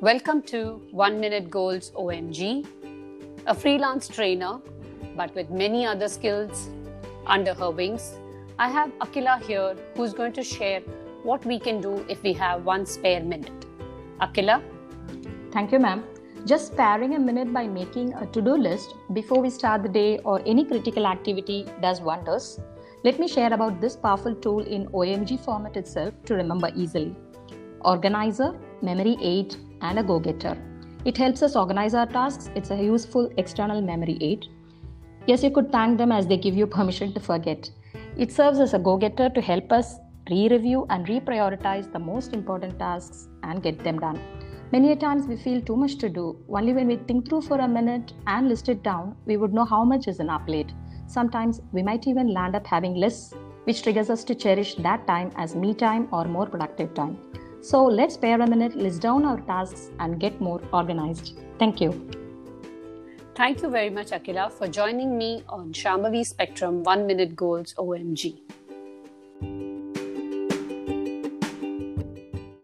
Welcome to One Minute Goals OMG, a freelance trainer, but with many other skills under her wings. I have Akila here who's going to share what we can do if we have one spare minute. Akila? Thank you, ma'am. Just sparing a minute by making a to do list before we start the day or any critical activity does wonders. Let me share about this powerful tool in OMG format itself to remember easily. Organizer, memory aid, and a go getter. It helps us organize our tasks. It's a useful external memory aid. Yes, you could thank them as they give you permission to forget. It serves as a go getter to help us re review and reprioritize the most important tasks and get them done. Many a times we feel too much to do. Only when we think through for a minute and list it down, we would know how much is in our plate. Sometimes we might even land up having less, which triggers us to cherish that time as me time or more productive time. So let's spare a minute, list down our tasks, and get more organized. Thank you. Thank you very much, Akila, for joining me on Shambhavi Spectrum 1 Minute Goals OMG.